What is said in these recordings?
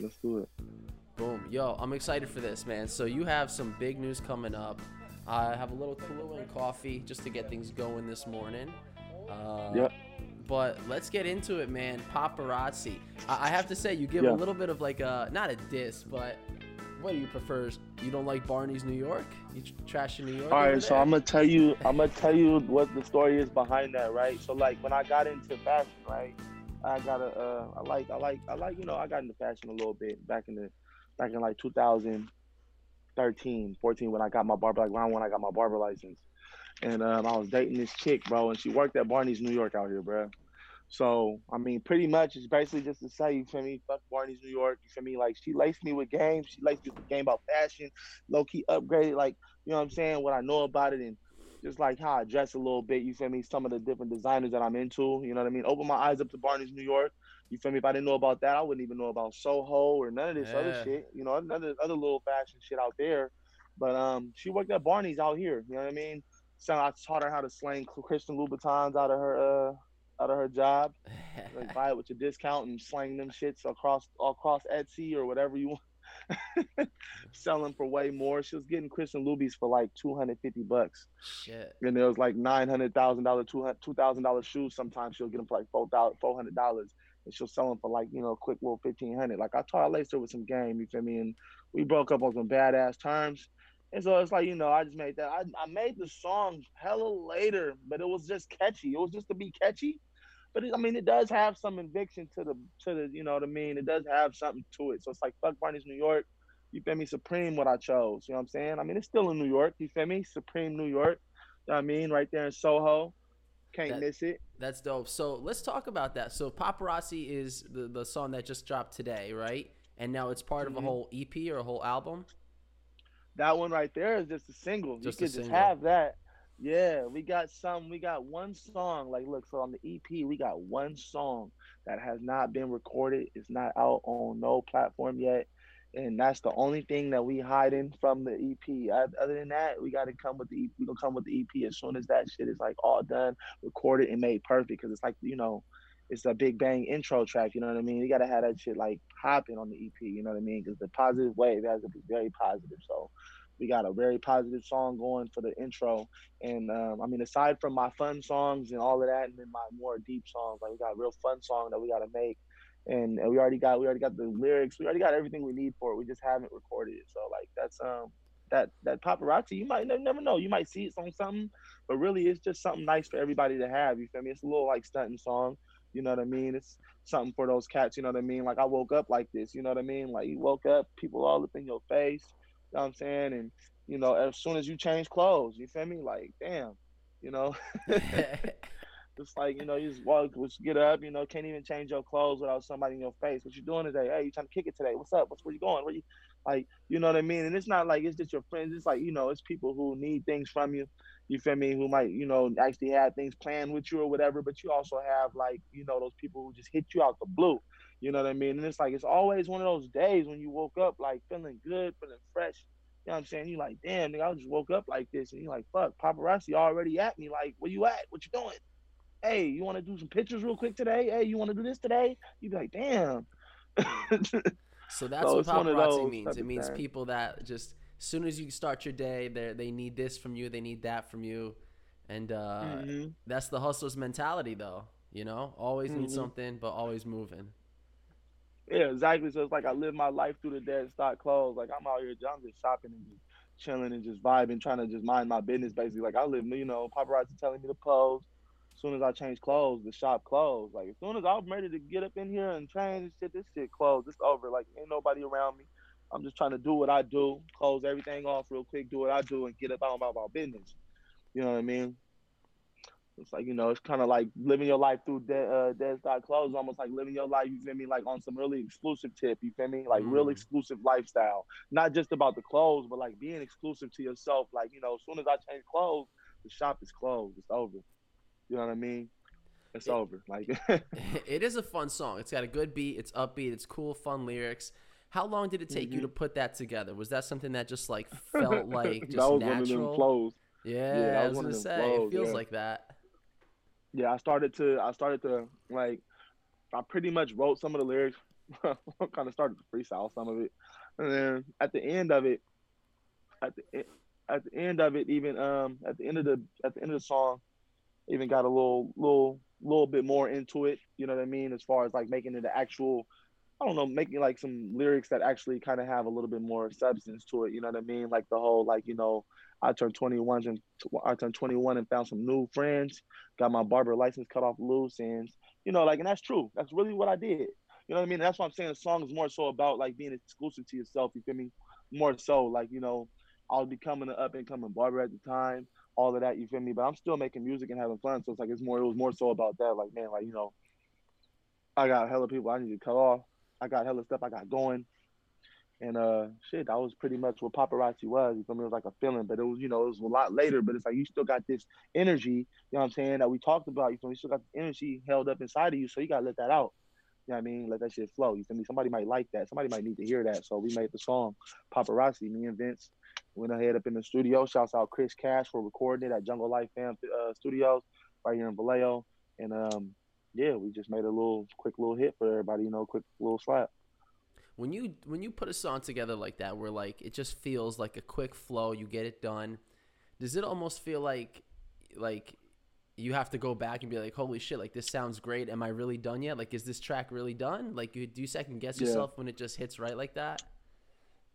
Let's do it. Boom. Yo, I'm excited for this, man. So you have some big news coming up. I have a little Kahlua and coffee just to get things going this morning. Uh, Yep. But let's get into it, man. Paparazzi. I, I have to say, you give Yeah. a little bit of like a not a diss, but what do you prefer? You don't like Barney's New York? You trash trashing New York? All right, so? I'm gonna tell you, I'm gonna tell you what the story is behind that, right? So like when I got into fashion, right? I got a, uh, I like, I like, I like, you know, I got into fashion a little bit back in the, back in like 2013, 14 when I got my barber, like when I got my barber license, and um, I was dating this chick, bro, and she worked at Barney's New York out here, bro. So I mean, pretty much it's basically just to say, you feel me? Fuck Barney's New York, you feel me? Like she laced me with games, she laced me with game about fashion, low key upgraded, like you know what I'm saying, what I know about it and just like how I dress a little bit, you feel me? Some of the different designers that I'm into, you know what I mean? Open my eyes up to Barney's New York. You feel me? If I didn't know about that, I wouldn't even know about Soho or none of this other shit. You know, none of this other little fashion shit out there. But um, she worked at Barney's out here. You know what I mean? So I taught her how to slang Christian Louboutins out of her uh out of her job. Like buy it with your discount and slang them shits across across Etsy or whatever you want. Selling for way more. She was getting Christian Lubies for like two hundred fifty bucks, Shit. and it was like nine hundred thousand dollar, two two thousand dollar shoes. Sometimes she'll get them for like four thousand, four hundred dollars, and she'll sell them for like you know, quick little fifteen hundred. Like I taught her with some game. You feel me? And we broke up on some badass terms. And so it's like you know, I just made that. I I made the song hella later, but it was just catchy. It was just to be catchy. But it, I mean, it does have some conviction to the to the you know what I mean. It does have something to it. So it's like fuck Barney's New York. You feel me? Supreme, what I chose. You know what I'm saying? I mean, it's still in New York. You feel me? Supreme, New York. You know what I mean? Right there in Soho. Can't That- miss it. That's dope. So let's talk about that. So Paparazzi is the, the song that just dropped today, right? And now it's part of a Mhm. whole EP or a whole album. That one right there is just a single. Just you a could just have that. Yeah, we got some. We got one song. Like, look, so on the EP, we got one song that has not been recorded. It's not out on no platform yet, and that's the only thing that we hiding from the EP. Oth- Other than that, we got to come with the. EP. We gonna come with the EP as soon as that shit is like all done, recorded and made perfect. Because it's like you know, it's a big bang intro track. You know what I mean? You got to have that shit like hopping on the EP. You know what I mean? Because the positive wave has to be very positive. So we got a very positive song going for the intro. And um, I mean, aside from my fun songs and all of that, and then my more deep songs, like we got a real fun song that we got to make. And, and we already got we already got the lyrics. We already got everything we need for it. We just haven't recorded it. So like that's um that that paparazzi. You might never, never know. You might see it on something, but really it's just something nice for everybody to have. You feel me? It's a little like stunting song. You know what I mean? It's something for those cats. You know what I mean? Like I woke up like this. You know what I mean? Like you woke up, people all up in your face. You know what I'm saying? And you know, as soon as you change clothes, you feel me? Like, damn, you know, it's like, you know, you just walk, just get up, you know, can't even change your clothes without somebody in your face. What you doing today? Hey, you trying to kick it today? What's up? What's where you going? Where you like, you know what I mean? And it's not like it's just your friends. It's like, you know, it's people who need things from you. You feel me? Who might, you know, actually have things planned with you or whatever, but you also have like, you know, those people who just hit you out the blue. You know what I mean? And it's like it's always one of those days when you woke up like feeling good, feeling fresh. You know what I'm saying? You like, damn, nigga, I just woke up like this, and you like, fuck, paparazzi already at me. Like, where you at? What you doing? Hey, you want to do some pictures real quick today? Hey, you want to do this today? You be like, damn. So that's So what it's one of paparazzi means. It means people that just as soon as you start your day, they they need this from you, they need that from you, and uh, Mhm. that's the hustler's mentality, though. You know, always need Mhm. something, but always moving. Yeah, exactly. So it's like I live my life through the dead stock clothes. Like I'm out here, I'm just shopping and just chilling and just vibing, trying to just mind my business. Basically, like I live, you know, paparazzi telling me to pose. As soon as I change clothes, the shop closed. Like as soon as I'm ready to get up in here and change and shit, this shit closed. It's over. Like ain't nobody around me. I'm just trying to do what I do, close everything off real quick, do what I do, and get up out about my business. You know what I mean? It's like you know, it's kind of like living your life through dead, uh, dead stock clothes, almost like living your life. You feel me? Like on some really exclusive tip. You feel me? Like real Mm. exclusive lifestyle. Not just about the clothes, but like being exclusive to yourself. Like you know, as soon as I change clothes, the shop is closed. It's over. You know what I mean? It's Yeah. over. Like it is a fun song. It's got a good beat. It's upbeat. It's cool, fun lyrics. How long did it take you Mhm. to put that together? Was that something that just like felt like just that was one of them natural? Yeah, that I was was gonna say flows, it feels yeah. like that. Yeah, I started to I started to like I pretty much wrote some of the lyrics kind of started to freestyle some of it, and then at the end of it, at the at the end of it, even um at the end of the at the end of the song, even got a little little little bit more into it. You know what I mean? As far as like making it an actual, I don't know, making like some lyrics that actually kind of have a little bit more substance to it. You know what I mean? Like the whole like you know, I turned 21 and I turned 21 and found some new friends. Got my barber license cut off loose, and you know, like, and that's true. That's really what I did. You know what I mean? That's why I'm saying the song is more so about like being exclusive to yourself. You feel me? More so, like you know, I was becoming an up and coming barber at the time all of that. You feel me? But I'm still making music and having fun. So it's like it's more. It was more so about that. Like man, like you know, I got hella people I need to cut off. I got hella stuff I got going. And uh shit, that was pretty much what paparazzi was. You feel me? It was like a feeling, but it was, you know, it was a lot later. But it's like you still got this energy, you know what I'm saying, that we talked about. You feel me? You still got the energy held up inside of you. So you gotta let that out. You know what I mean? Let that shit flow. You feel me? Somebody might like that. Somebody might need to hear that. So we made the song Paparazzi, me and Vince Went ahead up in the studio. Shouts out Chris Cash for recording it at Jungle Life Fam uh, Studios right here in Vallejo. And um, yeah, we just made a little quick little hit for everybody. You know, quick little slap. When you when you put a song together like that, where like it just feels like a quick flow, you get it done. Does it almost feel like like you have to go back and be like, holy shit, like this sounds great. Am I really done yet? Like, is this track really done? Like, you, do you second guess yourself when it just hits right like that?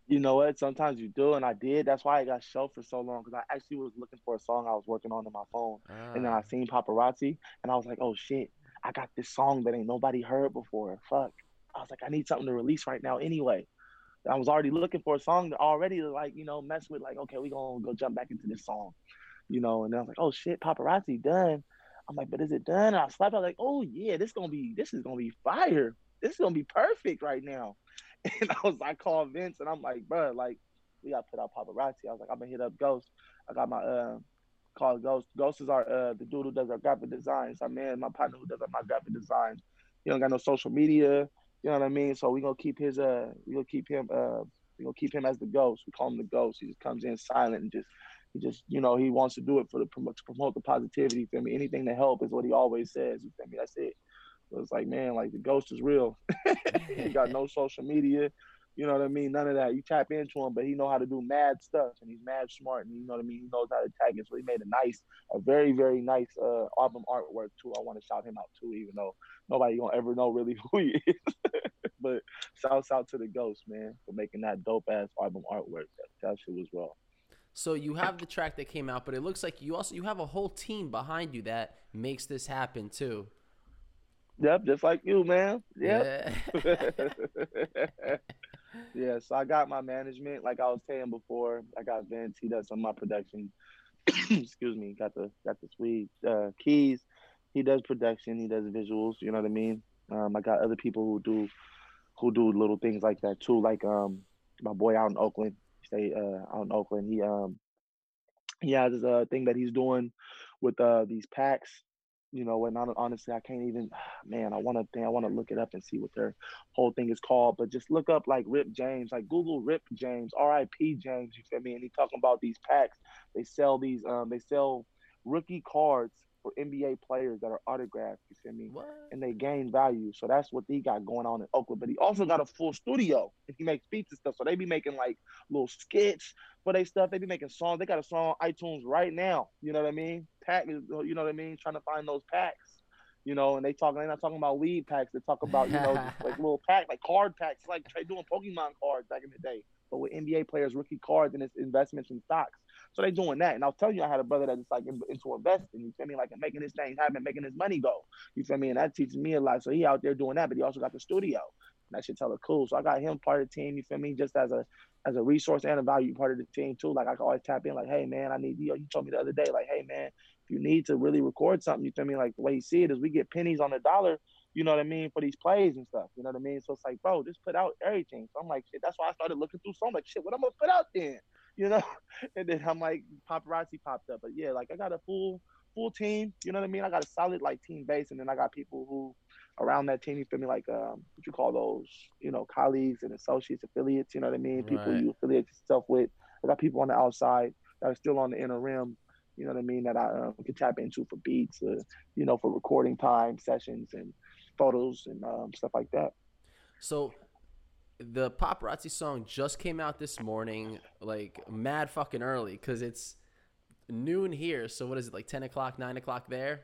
you know what? Sometimes you do, and I did. That's why I got shelved for so long because I actually was looking for a song I was working on in my phone, ah. and then I ah. seen paparazzi, and I was like, oh shit, I got this song that ain't nobody heard before. Fuck. I was like, I need something to release right now anyway. I was already looking for a song to already like you know mess with like okay we gonna go jump back into this song, you know, and I was like oh shit paparazzi done. I'm like, but is it done? And I slapped. I was like, oh yeah, this gonna be this is gonna be fire. This is gonna be perfect right now. And I was, I called Vince, and I'm like, bro, like, we got to put out paparazzi. I was like, I'm gonna hit up Ghost. I got my uh, call Ghost. Ghost is our uh, the dude who does our graphic designs. Our man, my partner who does my graphic designs. He don't got no social media. You know what I mean? So we gonna keep his uh, we gonna keep him uh, we gonna keep him as the ghost. We call him the ghost. He just comes in silent and just he just you know he wants to do it for the to promote the positivity. For me, anything to help is what he always says. You feel me? That's it. So it's like, man, like the ghost is real. he got no social media. You know what I mean? None of that. You tap into him, but he know how to do mad stuff, and he's mad smart, and you know what I mean. He knows how to tag it. So he made a nice, a very, very nice uh, album artwork too. I want to shout him out too, even though nobody gonna ever know really who he is. but shouts out to the Ghost man for making that dope ass album artwork. That, that shit was raw. So you have the track that came out, but it looks like you also you have a whole team behind you that makes this happen too. Yep, just like you, man. Yep. Yeah. yeah, so I got my management, like I was saying before. I got Vince, he does some of my production. Excuse me, got the got the sweet uh, keys. He does production, he does visuals, you know what I mean? Um, I got other people who do who do little things like that too. Like um my boy out in Oakland, stay uh out in Oakland. He um he has a thing that he's doing with uh these packs you know, and honestly, I can't even, man, I want to, I want to look it up and see what their whole thing is called. But just look up like Rip James, like Google Rip James, R.I.P. James. You feel me? And he talking about these packs. They sell these, um, they sell rookie cards for NBA players that are autographed. You feel me? What? And they gain value. So that's what he got going on in Oakland. But he also got a full studio. He makes beats and stuff. So they be making like little skits for their stuff. They be making songs. They got a song on iTunes right now. You know what I mean? Pack you know what I mean? Trying to find those packs. You know, and they talking. They're not talking about weed packs. They talk about you know like little pack, like card packs, like doing Pokemon cards back in the day, but with NBA players, rookie cards, and its investments in stocks. So they doing that. And I'll tell you, I had a brother that's like into investing. You feel me? Like making his thing happen, making his money go. You feel me? And that teaches me a lot. So he out there doing that, but he also got the studio. And that should tell her cool. So I got him part of the team. You feel me? Just as a as a resource and a value part of the team too. Like I can always tap in. Like, hey man, I need you. You told me the other day. Like, hey man, you need to really record something, you feel me? Like the way you see it is, we get pennies on the dollar you know what I mean, for these plays and stuff. You know what I mean? So it's like, bro, just put out everything. So I'm like, shit, that's why I started looking through. So like, shit, what I'm gonna put out then? you know. And then I'm like, paparazzi popped up, but yeah, like I got a full full team. You know what I mean? I got a solid like team base, and then I got people who around that team. You feel me? Like um, what you call those? You know, colleagues and associates, affiliates. You know what I mean? People right. you affiliate yourself with. I got people on the outside that are still on the inner rim. You know what I mean? That I um, can tap into for beats, uh, you know, for recording time sessions and photos and um, stuff like that. So the paparazzi song just came out this morning, like mad fucking early, because it's noon here. So what is it like ten o'clock, nine o'clock there?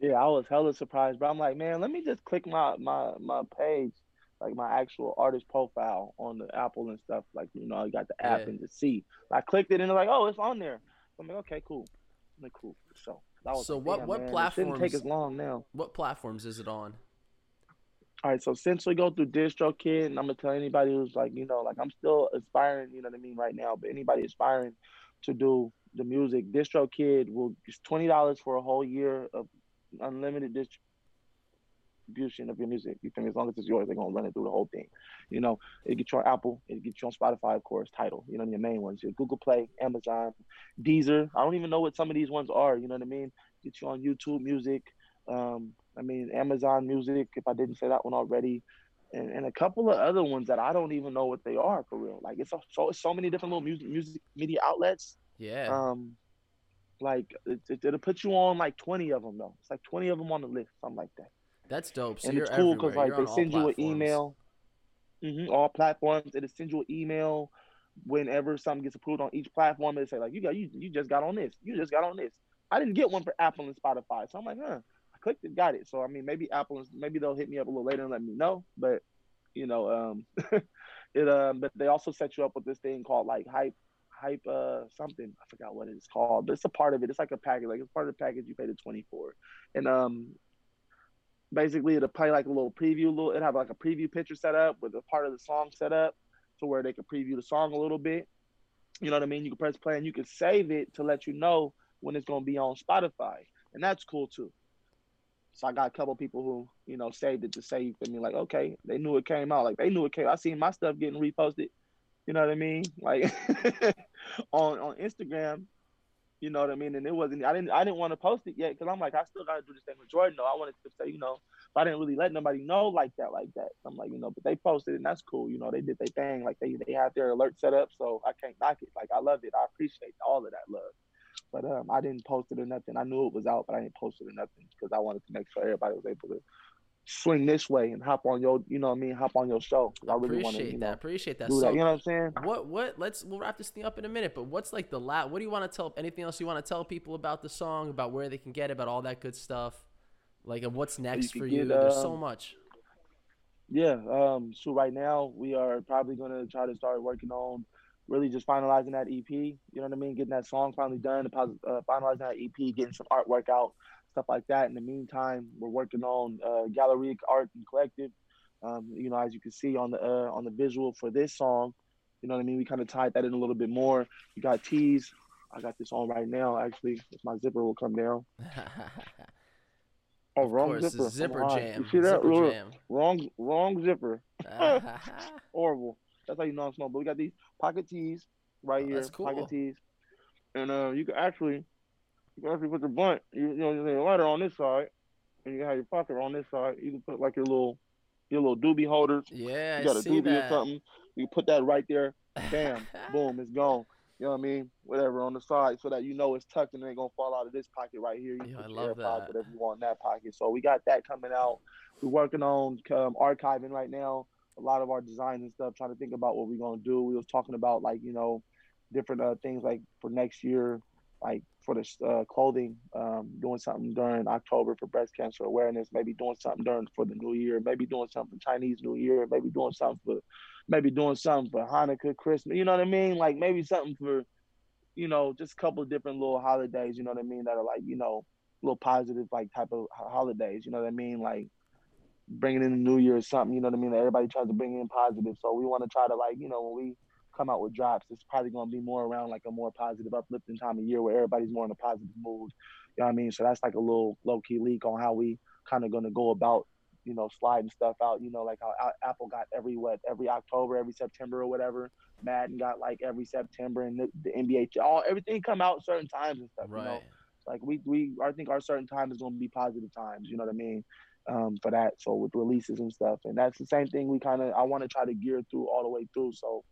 Yeah, I was hella surprised, but I'm like, man, let me just click my my my page, like my actual artist profile on the Apple and stuff. Like, you know, I got the app Yeah. and to see. I clicked it and they're like, oh, it's on there. I'm like, okay, cool. I'm cool. So, I was So what- damn, what man, it shouldn't take as long now. What platforms is it on? All right, so since we go through DistroKid, and I'm gonna tell anybody who's like, you know, like I'm still aspiring, you know what I mean, right now, but anybody aspiring to do the music, DistroKid will it's twenty dollars for a whole year of unlimited distribution of your music. You think as long as it's yours, they're gonna run it through the whole thing. You know, it gets you on Apple, it gets you on Spotify, of course, Tidal, you know, your main ones, your Google Play, Amazon, Deezer. I don't even know what some of these ones are, you know what I mean? Get you on YouTube music. Um, I mean, Amazon Music, if I didn't say that one already, and, and a couple of other ones that I don't even know what they are for real. Like it's so so, so many different little music music media outlets. Yeah. Um, like it, it, it'll put you on like twenty of them though. It's like twenty of them on the list, something like that. That's dope. So and it's cool because like they send you an email. hmm all platforms. It'll send you an email whenever something gets approved on each platform. They say like you got you you just got on this. You just got on this. I didn't get one for Apple and Spotify, so I'm like, huh. I clicked it, got it. So I mean, maybe Apple, and- maybe they'll hit me up a little later and let me know. But you know, um, it um, but they also set you up with this thing called like hype, hype, uh, something. I forgot what it's called, but it's a part of it. It's like a package, like it's part of the package you pay the 24 and um, basically it'll play like a little preview, little it have like a preview picture set up with a part of the song set up to where they can preview the song a little bit. You know what I mean? You can press play and you can save it to let you know when it's gonna be on Spotify, and that's cool too. So I got a couple people who you know saved it to save for me. Like, okay, they knew it came out. Like they knew it came. I seen my stuff getting reposted. You know what I mean? Like on on Instagram. You know what I mean? And it wasn't. I didn't. I didn't want to post it yet because I'm like, I still got to do this thing with Jordan. though. I wanted to say, you know, I didn't really let nobody know like that, like that. I'm like, you know, but they posted and that's cool. You know, they did their thing. Like they they had their alert set up, so I can't knock it. Like I love it. I appreciate all of that love. But um, I didn't post it or nothing. I knew it was out, but I didn't post it or nothing because I wanted to make sure everybody was able to swing this way and hop on your, you know what I mean, hop on your show. I really want to, Appreciate you that. know, Appreciate that. do So that. You know what I'm saying? what what let's we'll wrap this thing up in a minute but what's like the la what do you want to tell anything else you want to tell people about the song about where they can get it about all that good stuff like and what's next can for get, you there's so um, much Yeah. Um. So right now we are probably gonna try to start working on really just finalizing that EP. You know what I mean? Getting that song finally done, uh, finalizing that EP, getting some artwork out, stuff like that. In the meantime, we're working on uh, Gallery Art and Collective. Um, you know, as you can see on the uh, on the visual for this song, you know what I mean. We kind of tied that in a little bit more. We got tees. I got this on right now. Actually, if my zipper will come down. Oh, of wrong course zipper. zipper jam You see that? zipper Look, jam Wrong, wrong zipper. horrible. That's how you know I'm small. But we got these pocket tees right Oh, here. that's cool. Pocket tees, and uh, you can actually, you can actually put your blunt, you, you know, your lighter on this side, and you can have your pocket on this side. You can put like your little, your little doobie holders. yeah You got I a doobie that or something. You put that right there. Bam, boom, it's gone. You know what I mean? Whatever on the side, so that you know it's tucked and it ain't gonna fall out of this pocket right here. You can Yeah, put I love AirPods, that. whatever you want in that pocket. So we got that coming out. We're working on um, archiving right now. A lot of our designs and stuff. Trying to think about what we're gonna do. We was talking about like you know, different uh, things like for next year, like for the uh, clothing, um, doing something during October for breast cancer awareness. Maybe doing something during for the New Year. Maybe doing something for Chinese New Year. Maybe doing something for maybe doing something for Hanukkah, Christmas. You know what I mean? Like maybe something for, you know, just a couple of different little holidays. You know what I mean? That are like you know, little positive like type of holidays. You know what I mean? Like bringing in the New Year or something. You know what I mean? Everybody tries to bring in positive. So we want to try to like you know when we come out with drops, it's probably going to be more around like a more positive, uplifting time of year where everybody's more in a positive mood. You know what I mean? So that's like a little low key leak on how we kind of going to go about you know, sliding stuff out. You know, like how Apple got every what every October, every September or whatever. Madden got like every September, and the, the NBA, all everything come out certain times and stuff. You know, right like we we I think our certain time is going to be positive times. You know what I mean? Um, for that. So with releases and stuff, and that's the same thing. We kind of I want to try to gear through all the way through. So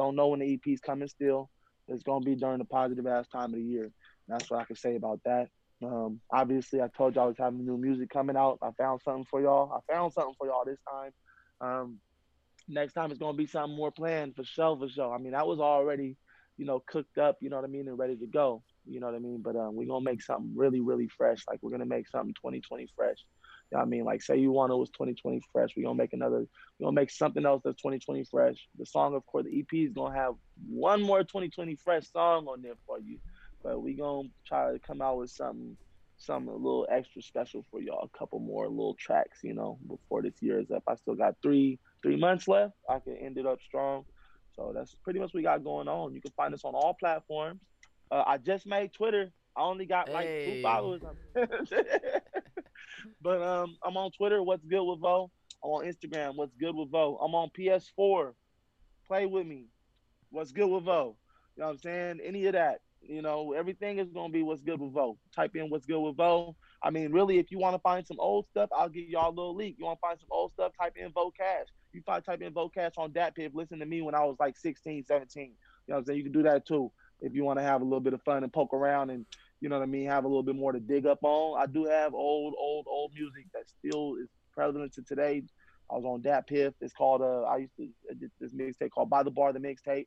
don't know when the EP's coming still. It's going to be during the positive ass time of the year. That's what I can say about that. Um, obviously, I told y'all I was having new music coming out. I found something for y'all. I found something for y'all this time. Um, next time it's gonna be something more planned for sure, for sure. I mean, that was already, you know, cooked up, you know what I mean, and ready to go. You know what I mean? But um, we're gonna make something really, really fresh. Like we're gonna make something 2020 fresh. You know what I mean? Like say you want it was 2020 fresh. We're gonna make another, we're gonna make something else that's 2020 fresh. The song, of course, the EP is gonna have one more 2020 fresh song on there for you. But we gonna try to come out with something something a little extra special for y'all. A couple more little tracks, you know, before this year is up. I still got three three months left. I can end it up strong. So that's pretty much what we got going on. You can find us on all platforms. Uh, I just made Twitter. I only got like hey. two followers. but um, I'm on Twitter. What's good with Vo? I'm on Instagram. What's good with Vo? I'm on PS4. Play with me. What's good with Vo? You know what I'm saying? Any of that. You know, everything is gonna be what's good with Vo. Type in what's good with Vo. I mean, really, if you want to find some old stuff, I'll give y'all a little leak. You want to find some old stuff? Type in Vo Cash. You probably type in Vo Cash on DatPiff. Listen to me when I was like 16, 17. You know what I'm saying? You can do that too if you want to have a little bit of fun and poke around and you know what I mean, have a little bit more to dig up on. I do have old, old, old music that still is prevalent to today. I was on DatPiff. It's called uh I used to I did this mixtape called By the Bar, the mixtape.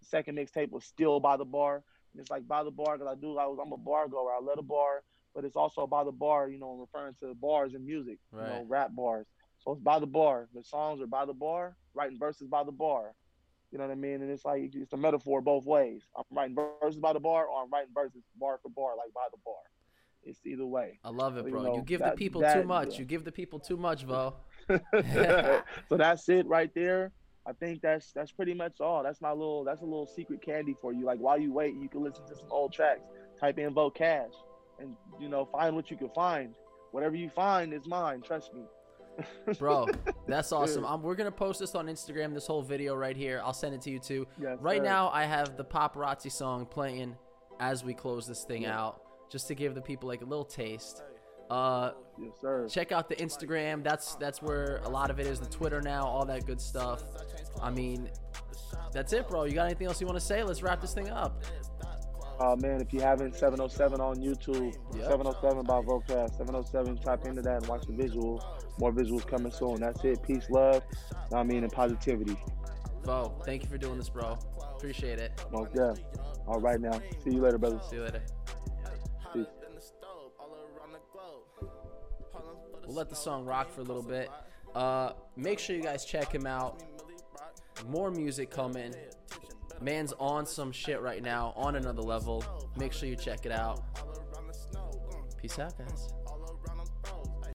The second mixtape was still by the bar. And it's like by the bar because I do I was I'm a bar goer. I love a bar, but it's also by the bar, you know, referring to bars and music, right. you know, rap bars. So it's by the bar. The songs are by the bar, writing verses by the bar. You know what I mean? And it's like it's a metaphor both ways. I'm writing verses by the bar, or I'm writing verses bar for bar, like by the bar. It's either way. I love it, bro. you, know, you give that, the people that, too much. Yeah. You give the people too much, Vo. so that's it right there. I think that's that's pretty much all. That's my little that's a little secret candy for you. Like while you wait, you can listen to some old tracks. Type in Vo Cash, and you know find what you can find. Whatever you find is mine. Trust me. Bro, that's awesome. Um, we're gonna post this on Instagram. This whole video right here. I'll send it to you too. Yes, right sir. now, I have the paparazzi song playing as we close this thing yeah. out, just to give the people like a little taste. Uh, yes, sir. Check out the Instagram. That's that's where a lot of it is. The Twitter now, all that good stuff. I mean, that's it, bro. You got anything else you want to say? Let's wrap this thing up. Oh man, if you haven't, 707 on YouTube, yep. 707 by Vo Cash, 707. Type into that and watch the visual. More visuals coming soon. That's it. Peace, love. I mean, and positivity. Vo, thank you for doing this, bro. Appreciate it. Most yeah. All right now. See you later, brother. See you later. Peace. We'll let the song rock for a little bit. Uh, make sure you guys check him out. More music coming. Man's on some shit right now, on another level. Make sure you check it out. Peace out, guys.